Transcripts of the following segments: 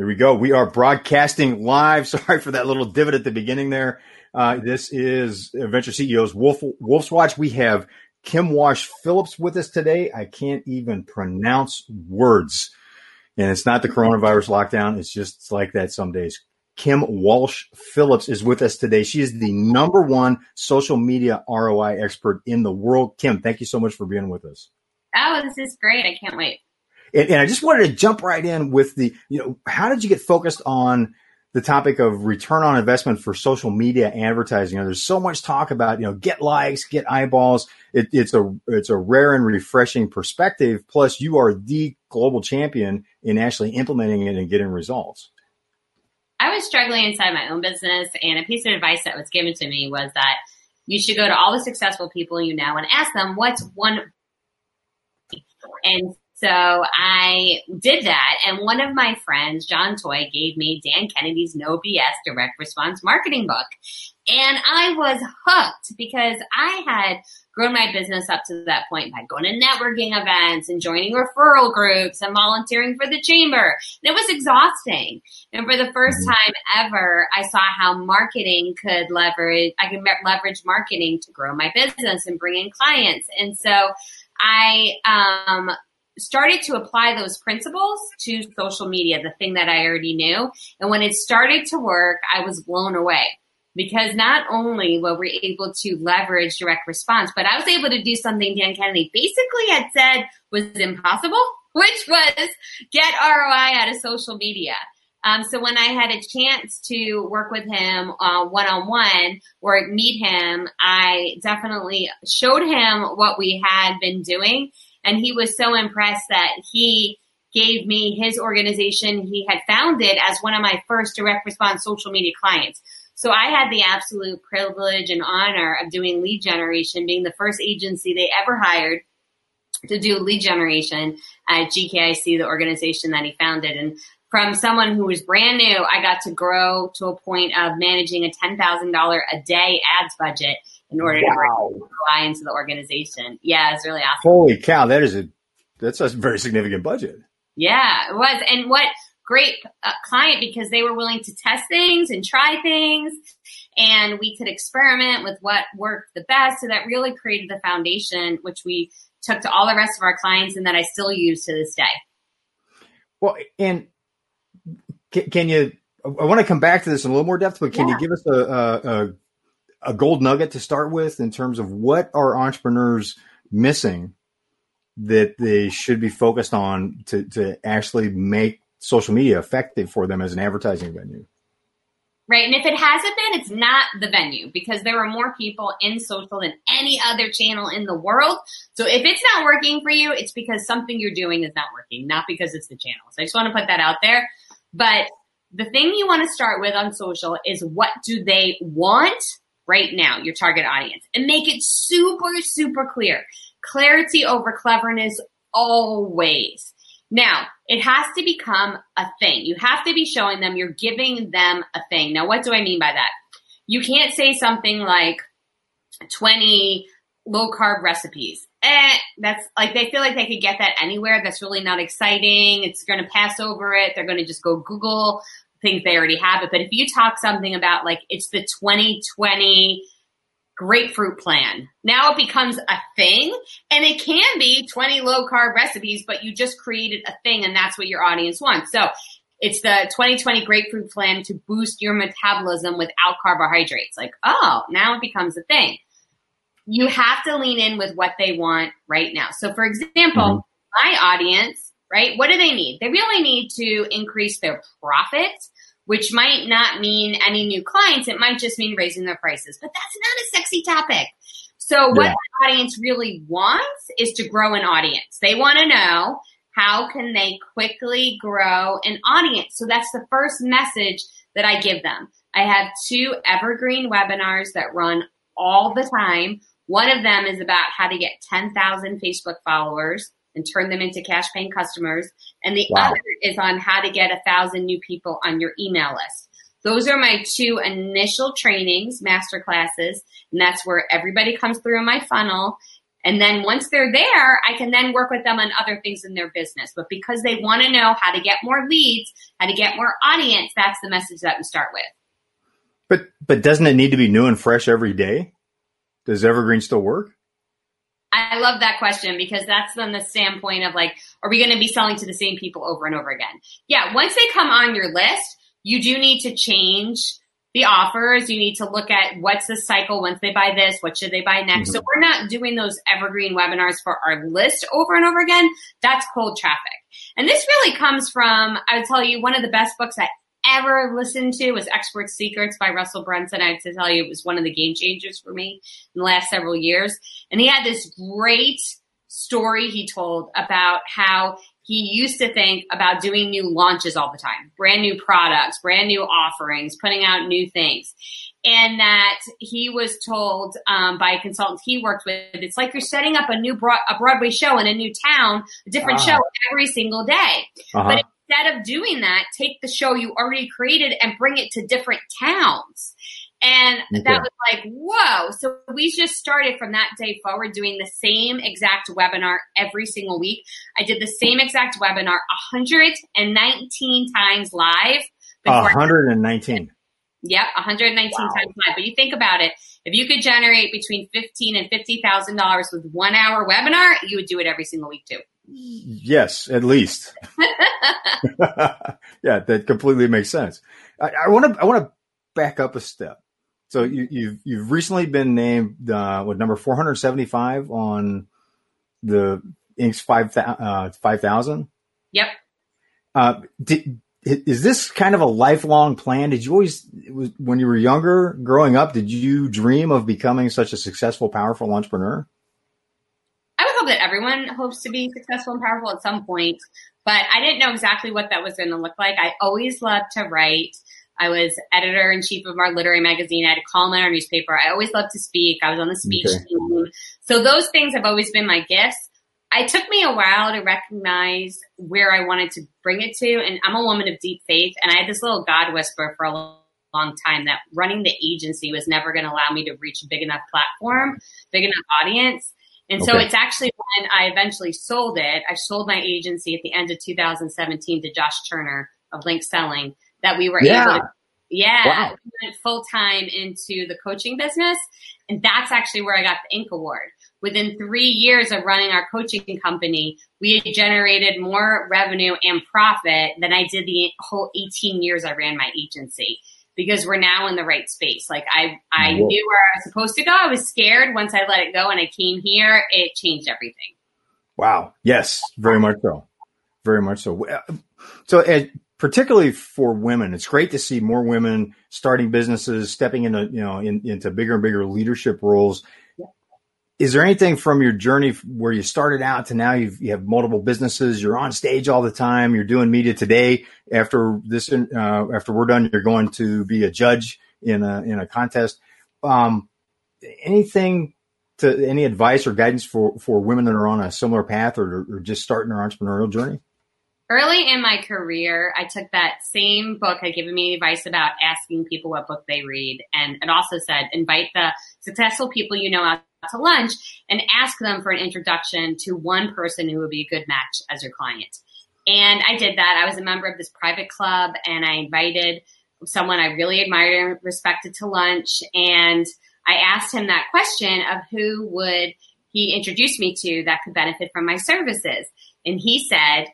There we go. We are broadcasting live. Sorry for that little divot at the beginning there. Uh, this is Venture CEOs Wolf, Wolf's Watch. We have Kim Walsh Phillips with us today. I can't even pronounce words. And it's not the coronavirus lockdown. It's just like that some days. Kim Walsh Phillips is with us today. She is the number one social media ROI expert in the world. Kim, thank you so much for being with us. Oh, this is great. I can't wait. And, and I just wanted to jump right in with the, you know, how did you get focused on the topic of return on investment for social media advertising. You know, there's so much talk about, you know, get likes, get eyeballs. It, it's a, it's a rare and refreshing perspective. Plus you are the global champion in actually implementing it and getting results. I was struggling inside my own business and a piece of advice that was given to me was that you should go to all the successful people you know and ask them what's one and so I did that. And one of my friends, John Toy, gave me Dan Kennedy's No BS direct response marketing book. And I was hooked because I had grown my business up to that point by going to networking events and joining referral groups and volunteering for the chamber. And it was exhausting. And for the first mm-hmm. time ever, I saw how marketing could leverage, I could leverage marketing to grow my business and bring in clients. And so I um, started to apply those principles to social media, the thing that I already knew. And when it started to work, I was blown away because not only were we able to leverage direct response, but I was able to do something Dan Kennedy basically had said was impossible, which was get ROI out of social media. Um, so when I had a chance to work with him one on one or meet him, I definitely showed him what we had been doing and he was so impressed that he gave me his organization he had founded as one of my first direct response social media clients. So I had the absolute privilege and honor of doing lead generation, being the first agency they ever hired to do lead generation at GKIC, the organization that he founded. And from someone who was brand new, I got to grow to a point of managing a $10,000 a day ads budget in order wow. to rely into the organization. Yeah, it's really awesome. Holy cow, that is a that's a very significant budget. Yeah, it was. And what great uh, client because they were willing to test things and try things and we could experiment with what worked the best. So that really created the foundation, which we took to all the rest of our clients and that I still use to this day. Well, and can, can you, I want to come back to this in a little more depth, but can yeah. you give us a, a, a gold nugget to start with in terms of what are entrepreneurs missing that they should be focused on to, to actually make social media effective for them as an advertising venue? Right. And if it hasn't been, it's not the venue because there are more people in social than any other channel in the world. So if it's not working for you, it's because something you're doing is not working, not because it's the channel. So I just want to put that out there. But the thing you want to start with on social is what do they want right now, your target audience, and make it super, super clear. Clarity over cleverness always. Now, it has to become a thing. You have to be showing them you're giving them a thing. Now, what do I mean by that? You can't say something like 20 low carb recipes. Eh, that's like they feel like they could get that anywhere. That's really not exciting. It's going to pass over it. They're going to just go Google think they already have it. But if you talk something about like it's the 2020 grapefruit plan, now it becomes a thing and it can be 20 low carb recipes, but you just created a thing and that's what your audience wants. So it's the 2020 grapefruit plan to boost your metabolism without carbohydrates. Like, oh, now it becomes a thing. You have to lean in with what they want right now. So for example, mm-hmm. my audience right? What do they need? They really need to increase their profits, which might not mean any new clients. It might just mean raising their prices, but that's not a sexy topic. So what yeah. the audience really wants is to grow an audience. They want to know how can they quickly grow an audience. So that's the first message that I give them. I have two evergreen webinars that run all the time. One of them is about how to get 10,000 Facebook followers and turn them into cash paying customers. And the wow. other is on how to get a thousand new people on your email list. Those are my two initial trainings, master classes, and that's where everybody comes through in my funnel. And then once they're there, I can then work with them on other things in their business. But because they want to know how to get more leads, how to get more audience, that's the message that we start with. But but doesn't it need to be new and fresh every day? Does Evergreen still work? I love that question because that's from the standpoint of like, are we going to be selling to the same people over and over again? Yeah, once they come on your list, you do need to change the offers. You need to look at what's the cycle once they buy this, what should they buy next. Mm-hmm. So we're not doing those evergreen webinars for our list over and over again. That's cold traffic. And this really comes from, I would tell you, one of the best books I ever listened to was Expert Secrets by Russell Brunson. I have to tell you, it was one of the game changers for me in the last several years. And he had this great story he told about how he used to think about doing new launches all the time, brand new products, brand new offerings, putting out new things. And that he was told um, by a consultant he worked with, it's like you're setting up a new broad, a Broadway show in a new town, a different ah. show every single day. Uh-huh. But instead of doing that, take the show you already created and bring it to different towns. And okay. that was like, whoa. So we just started from that day forward doing the same exact webinar every single week. I did the same exact webinar 119 times live. 119. Yep, 119 wow. times live. But you think about it, if you could generate between fifteen and fifty thousand dollars with one hour webinar, you would do it every single week too. Yes, at least. yeah, that completely makes sense. I want to I want to back up a step. So you, have you've, you've recently been named uh, what number four hundred seventy five on the Inc.'s five uh, five thousand. Yep. Uh, did, is this kind of a lifelong plan? Did you always, was, when you were younger, growing up, did you dream of becoming such a successful, powerful entrepreneur? I would hope that everyone hopes to be successful and powerful at some point, but I didn't know exactly what that was going to look like. I always loved to write. I was editor in chief of our literary magazine. I had a column in our newspaper. I always loved to speak. I was on the speech okay. team. So those things have always been my gifts. It took me a while to recognize where I wanted to bring it to. And I'm a woman of deep faith. And I had this little God whisper for a long time that running the agency was never going to allow me to reach a big enough platform, big enough audience. And okay. so it's actually when I eventually sold it, I sold my agency at the end of 2017 to Josh Turner of LinkedSelling that we were yeah. able to yeah, wow. we went full time into the coaching business. And that's actually where I got the Inc. award. Within three years of running our coaching company, we had generated more revenue and profit than I did the whole 18 years I ran my agency because we're now in the right space. Like I, I Whoa. knew where I was supposed to go. I was scared once I let it go and I came here, it changed everything. Wow. Yes, very much so. Very much so. So, particularly for women, it's great to see more women starting businesses, stepping into you know in, into bigger and bigger leadership roles. Is there anything from your journey where you started out to now you've, you have multiple businesses, you're on stage all the time, you're doing media today. After this, uh, after we're done, you're going to be a judge in a in a contest. Um, anything to any advice or guidance for for women that are on a similar path or, or just starting their entrepreneurial journey? Early in my career, I took that same book had given me advice about asking people what book they read. And it also said, invite the successful people you know out to lunch and ask them for an introduction to one person who would be a good match as your client. And I did that. I was a member of this private club and I invited someone I really admired and respected to lunch. And I asked him that question of who would he introduce me to that could benefit from my services. And he said,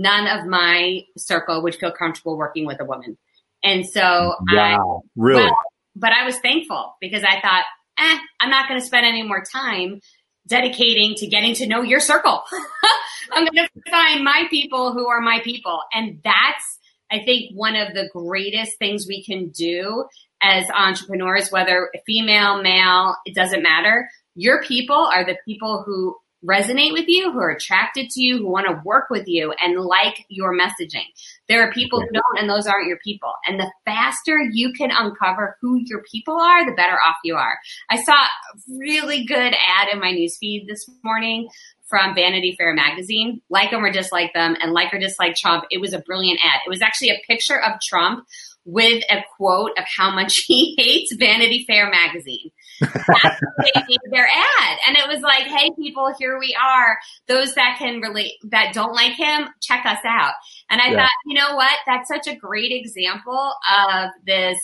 none of my circle would feel comfortable working with a woman. And so wow, I, really? Well, but I was thankful because I thought, eh, I'm not going to spend any more time dedicating to getting to know your circle. I'm going to find my people who are my people. And that's, I think, one of the greatest things we can do as entrepreneurs, whether female, male, it doesn't matter. Your people are the people who resonate with you, who are attracted to you, who want to work with you and like your messaging. There are people who don't and those aren't your people. And the faster you can uncover who your people are, the better off you are. I saw a really good ad in my newsfeed this morning from Vanity Fair magazine. Like them or dislike them and like or dislike Trump. It was a brilliant ad. It was actually a picture of Trump with a quote of how much he hates Vanity Fair magazine. Their ad. And it was like, hey, people, here we are. Those that can relate, that don't like him, check us out. And I yeah. thought, you know what? That's such a great example of this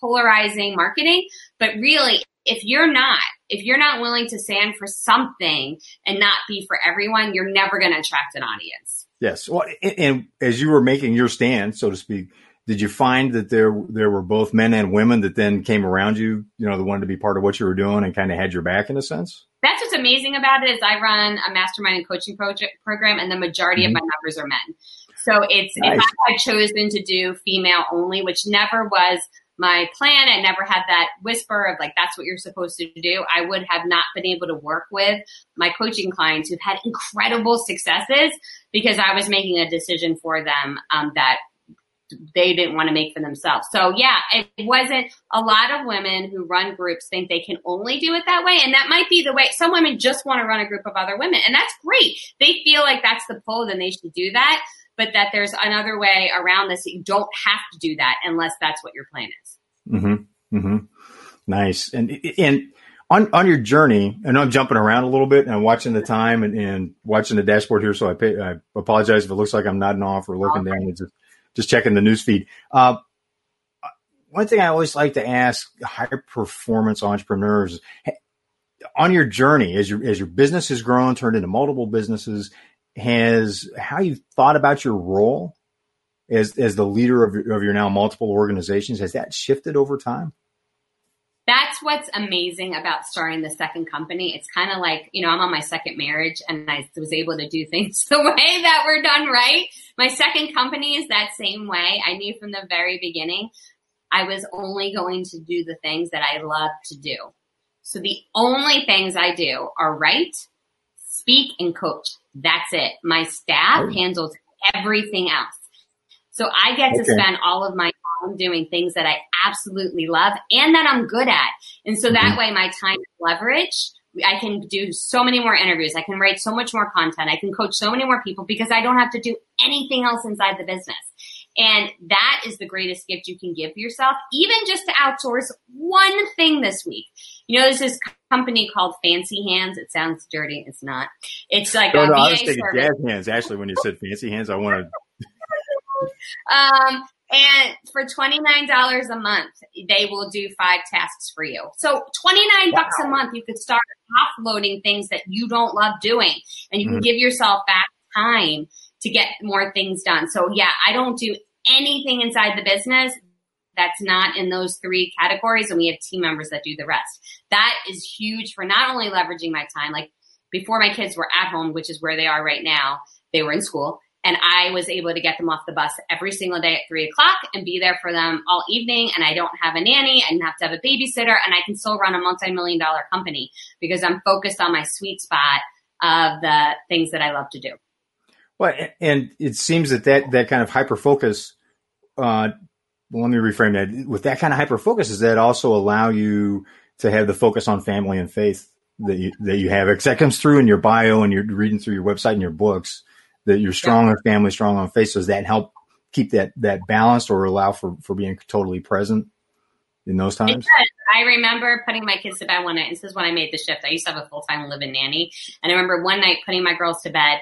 polarizing marketing. But really, if you're not, if you're not willing to stand for something and not be for everyone, you're never going to attract an audience. Yes. Well, and as you were making your stand, so to speak, did you find that there there were both men and women that then came around you, you know, that wanted to be part of what you were doing and kind of had your back in a sense? That's what's amazing about it is I run a mastermind and coaching project program, and the majority mm-hmm. of my members are men. So it's nice. if I had chosen to do female only, which never was my plan. I never had that whisper of like, that's what you're supposed to do. I would have not been able to work with my coaching clients who've had incredible successes because I was making a decision for them um, that they didn't want to make for themselves. So yeah, it wasn't a lot of women who run groups think they can only do it that way. And that might be the way some women just want to run a group of other women. And that's great. They feel like that's the pull, then they should do that. But that there's another way around this. You don't have to do that unless that's what your plan is. Mm-hmm. Mm-hmm. Nice. And, and on, on your journey, and I'm jumping around a little bit and I'm watching the time and, and watching the dashboard here. So I pay, I apologize if it looks like I'm nodding off or looking down. It's just, just checking the news feed. Uh, one thing I always like to ask high performance entrepreneurs on your journey as your as your business has grown, turned into multiple businesses, has how you thought about your role as as the leader of of your now multiple organizations has that shifted over time? That's what's amazing about starting the second company. It's kind of like, you know, I'm on my second marriage and I was able to do things the way that were done right. My second company is that same way. I knew from the very beginning I was only going to do the things that I love to do. So the only things I do are write, speak, and coach. That's it. My staff handles everything else. So I get okay. to spend all of my time doing things that I absolutely love and that I'm good at. And so that mm-hmm. way my time is leverage. I can do so many more interviews. I can write so much more content. I can coach so many more people because I don't have to do anything else inside the business. And that is the greatest gift you can give yourself, even just to outsource one thing this week. You know, there's this company called Fancy Hands. It sounds dirty. It's not. It's like no, a no, VA I was thinking service. jazz hands. Actually, when you said fancy hands, I wanted. um, and for $29 a month, they will do five tasks for you. So 29 wow. bucks a month, you could start offloading things that you don't love doing and you mm-hmm. can give yourself back time to get more things done. So yeah, I don't do anything inside the business that's not in those three categories. And we have team members that do the rest. That is huge for not only leveraging my time, like before my kids were at home, which is where they are right now, they were in school and I was able to get them off the bus every single day at three o'clock and be there for them all evening. And I don't have a nanny. I didn't have to have a babysitter and I can still run a multi-million dollar company because I'm focused on my sweet spot of the things that I love to do. Well, and it seems that that, that kind of hyper focus, uh, well, let me reframe that. With that kind of hyper focus, does that also allow you to have the focus on family and faith that you, that you have? Because that comes through in your bio and you're reading through your website and your books that you're strong on family, strong on faith. So does that help keep that that balance or allow for for being totally present in those times? I remember putting my kids to bed one night. This is when I made the shift. I used to have a full time live in nanny, and I remember one night putting my girls to bed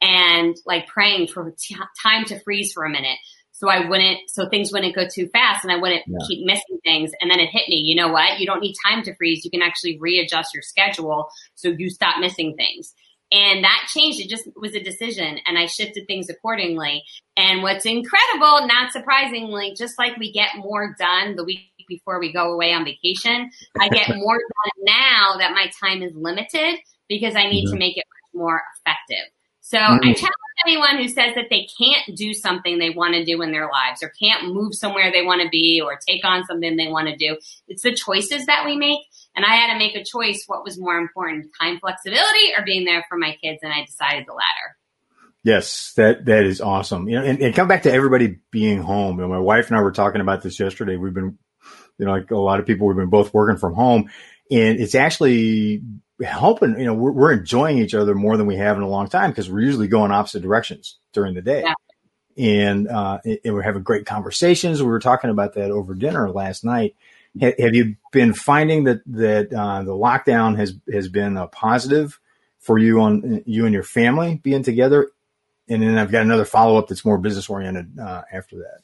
and like praying for t- time to freeze for a minute. So I wouldn't, so things wouldn't go too fast and I wouldn't yeah. keep missing things. And then it hit me, you know what? You don't need time to freeze. You can actually readjust your schedule so you stop missing things. And that changed. It just was a decision and I shifted things accordingly. And what's incredible, not surprisingly, just like we get more done the week before we go away on vacation, I get more done now that my time is limited because I need mm-hmm. to make it much more effective. So mm-hmm. I challenge anyone who says that they can't do something they want to do in their lives or can't move somewhere they want to be or take on something they want to do. It's the choices that we make. And I had to make a choice what was more important, time flexibility or being there for my kids. And I decided the latter. Yes, that that is awesome. You know, and, and come back to everybody being home. You know, my wife and I were talking about this yesterday. We've been, you know, like a lot of people, we've been both working from home, and it's actually helping. You know, we're, we're enjoying each other more than we have in a long time because we're usually going opposite directions during the day. Yeah. And, uh, and we're having great conversations. We were talking about that over dinner last night have you been finding that that uh, the lockdown has has been a positive for you on you and your family being together? And then I've got another follow up that's more business oriented uh, after that.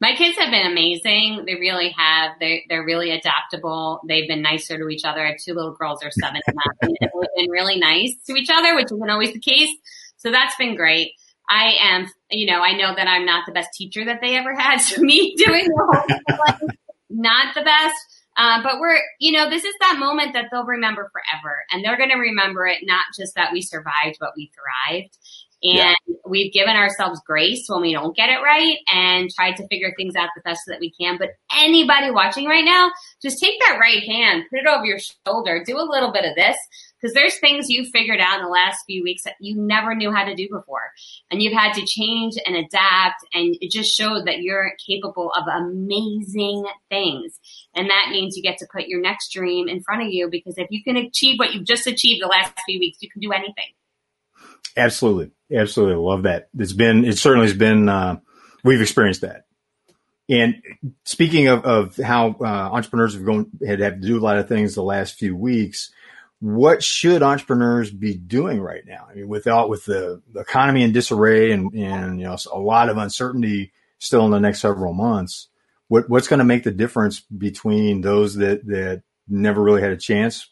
My kids have been amazing. They really have. They, they're really adaptable. They've been nicer to each other. I have two little girls, they're seven and nine. They've been really nice to each other, which isn't always the case. So that's been great. I am, you know, I know that I'm not the best teacher that they ever had. So me doing the whole not the best. Uh, but we're, you know, this is that moment that they'll remember forever. And they're going to remember it not just that we survived, but we thrived. And yeah. we've given ourselves grace when we don't get it right and tried to figure things out the best that we can. But anybody watching right now, just take that right hand, put it over your shoulder, do a little bit of this because there's things you figured out in the last few weeks that you never knew how to do before. And you've had to change and adapt. And it just showed that you're capable of amazing things. And that means you get to put your next dream in front of you because if you can achieve what you've just achieved the last few weeks, you can do anything. Absolutely. Absolutely. Love that. It's been, it certainly has been, uh, we've experienced that. And speaking of, of how uh, entrepreneurs have gone had, had to do a lot of things the last few weeks, what should entrepreneurs be doing right now? I mean, without with the, economy in disarray and, and you know a lot of uncertainty still in the next several months, what what's going to make the difference between those that that never really had a chance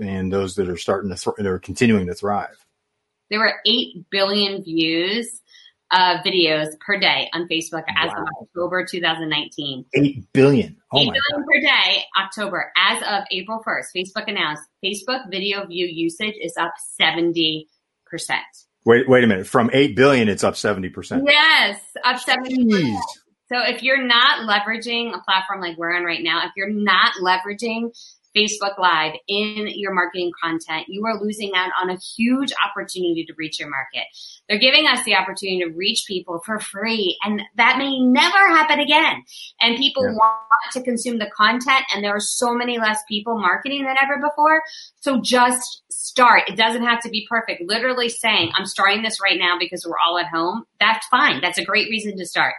and those that are starting to th- that are continuing to thrive? There were eight billion views uh, videos per day on Facebook as of October 2019. 8 billion. Oh 8 billion per day, October. As of April 1st, Facebook announced Facebook video view usage is up 70%. Wait, wait a minute. From 8 billion, it's up 70%. Yes, up 70%. Jeez. So if you're not leveraging a platform like we're on right now, if you're not leveraging Facebook Live in your marketing content, you are losing out on a huge opportunity to reach your market. They're giving us the opportunity to reach people for free, and that may never happen again. And people yeah. want to consume the content, and there are so many less people marketing than ever before. So just start. It doesn't have to be perfect. Literally saying, I'm starting this right now because we're all at home. That's fine. That's a great reason to start.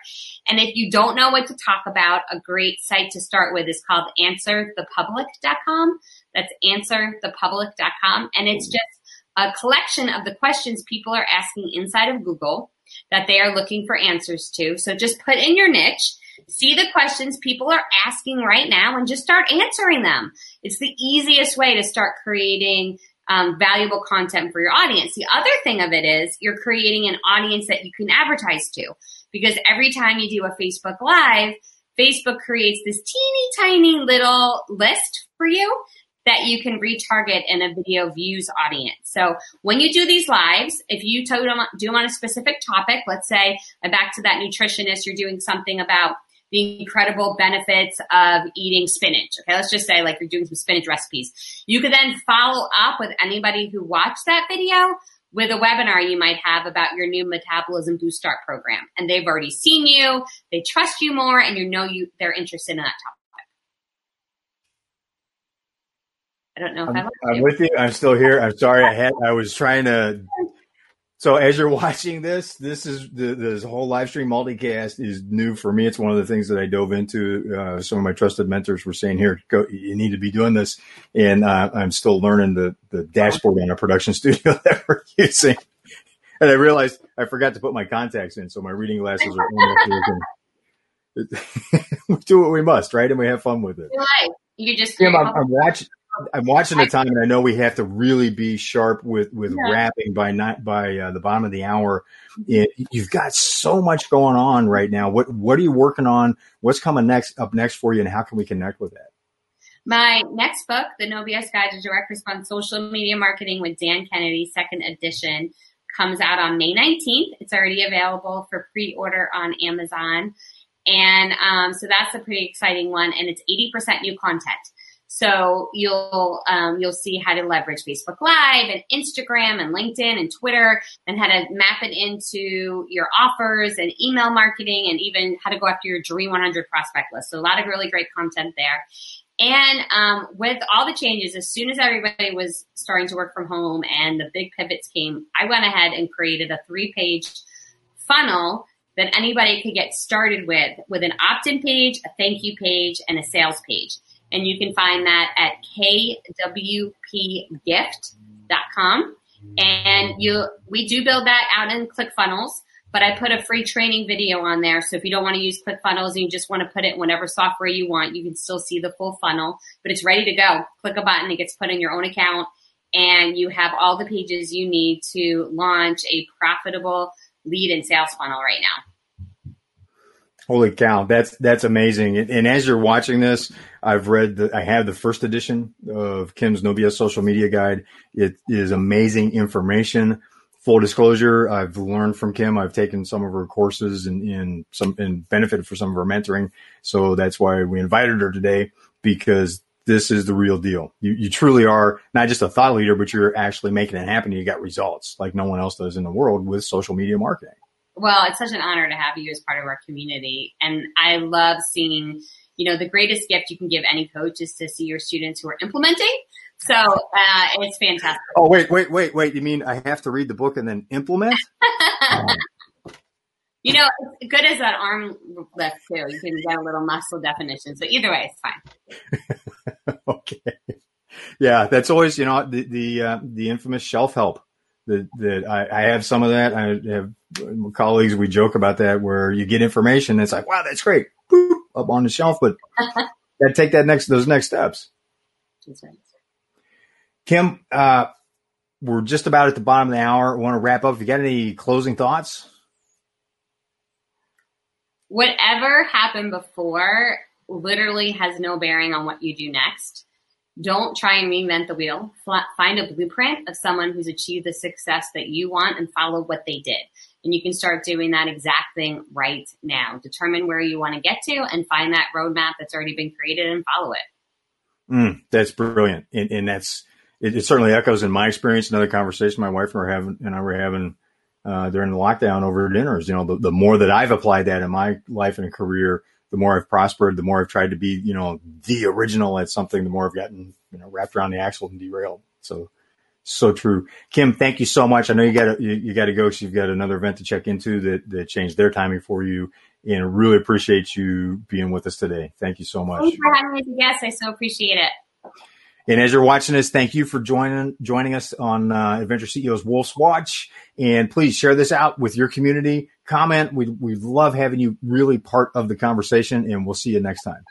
And if you don't know what to talk about, a great site to start with is called answerthepublic.com. That's answerthepublic.com. And it's just a collection of the questions people are asking inside of Google that they are looking for answers to. So just put in your niche, see the questions people are asking right now and just start answering them. It's the easiest way to start creating um, valuable content for your audience. The other thing of it is you're creating an audience that you can advertise to because every time you do a Facebook Live, Facebook creates this teeny tiny little list for you that you can retarget in a video views audience. So when you do these lives, if you do them, do them on a specific topic, let's say back to that nutritionist, you're doing something about the incredible benefits of eating spinach. Okay, let's just say like you're doing some spinach recipes. You could then follow up with anybody who watched that video with a webinar you might have about your new metabolism boost start program. And they've already seen you, they trust you more, and you know you they're interested in that topic. I don't know if I'm, I'm with you. I'm still here. I'm sorry. I had I was trying to so as you're watching this, this is the this whole live stream multicast is new for me. It's one of the things that I dove into. Uh, some of my trusted mentors were saying, "Here, go. You need to be doing this," and uh, I'm still learning the the dashboard on a production studio that we're using. And I realized I forgot to put my contacts in, so my reading glasses are we do what we must, right? And we have fun with it. You just I'm, I'm watching. I'm watching the time, and I know we have to really be sharp with with yeah. wrapping by not by uh, the bottom of the hour. It, you've got so much going on right now. What what are you working on? What's coming next up next for you, and how can we connect with that? My next book, The No BS Guide to Direct Response Social Media Marketing with Dan Kennedy, second edition, comes out on May 19th. It's already available for pre-order on Amazon. And um, so that's a pretty exciting one, and it's 80% new content. So you'll um, you'll see how to leverage Facebook Live and Instagram and LinkedIn and Twitter, and how to map it into your offers and email marketing, and even how to go after your Dream 100 prospect list. So a lot of really great content there. And um, with all the changes, as soon as everybody was starting to work from home and the big pivots came, I went ahead and created a three-page funnel that anybody could get started with, with an opt-in page, a thank you page, and a sales page. And you can find that at kwpgift.com. And you, we do build that out in ClickFunnels, but I put a free training video on there. So if you don't want to use ClickFunnels and you just want to put it in whatever software you want, you can still see the full funnel, but it's ready to go. Click a button, it gets put in your own account and you have all the pages you need to launch a profitable lead and sales funnel right now. Holy cow, that's that's amazing! And, as you're watching this, I've read the, I have the first edition of Kim's No BS Social Media Guide. It is amazing information. Full disclosure, I've learned from Kim. I've taken some of her courses and, and some and benefited for some of her mentoring. So that's why we invited her today because this is the real deal. You, you truly are not just a thought leader, but you're actually making it happen. You got results like no one else does in the world with social media marketing. Well, it's such an honor to have you as part of our community. And I love seeing, you know, the greatest gift you can give any coach is to see your students who are implementing. So uh, it's fantastic. Oh, wait, wait, wait, wait. You mean I have to read the book and then implement? You know, it's good as that arm lift too. You can get a little muscle definition. So either way, it's fine. okay. Yeah, that's always you know the the uh, the infamous shelf help. That that I, I have some of that. I have colleagues. We joke about that where you get information. it's like, wow, that's great. Boop, up on the shelf, but gotta take that next those next steps. Right. Kim, uh, we're just about at the bottom of the hour. I want to wrap up. If you got any closing thoughts? whatever happened before literally has no bearing on what you do next. Don't try and reinvent the wheel. Find a blueprint of someone who's achieved the success that you want and follow what they did. And you can start doing that exact thing right now. Determine where you want to get to and find that roadmap that's already been created and follow it. Mm, that's brilliant. And, and that's, it, it, certainly echoes in my experience. Another conversation my wife and, were having, and I were having uh, during the lockdown over dinners. You know, the, the more that I've applied that in my life and career, the more I've prospered, the more I've tried to be, you know, the original at something, the more I've gotten, you know, wrapped around the axle and derailed. So, so true. Kim, thank you so much. I know you got to, you, you got to go So you've got another event to check into that, that changed their timing for you and really appreciate you being with us today. Thank you so much. Thanks for having me as a guest. I so appreciate it. And as you're watching this, thank you for joining joining us on uh, Adventure CEOs Wolf's Watch. And please share this out with your community. Comment. We we love having you really part of the conversation, and we'll see you next time.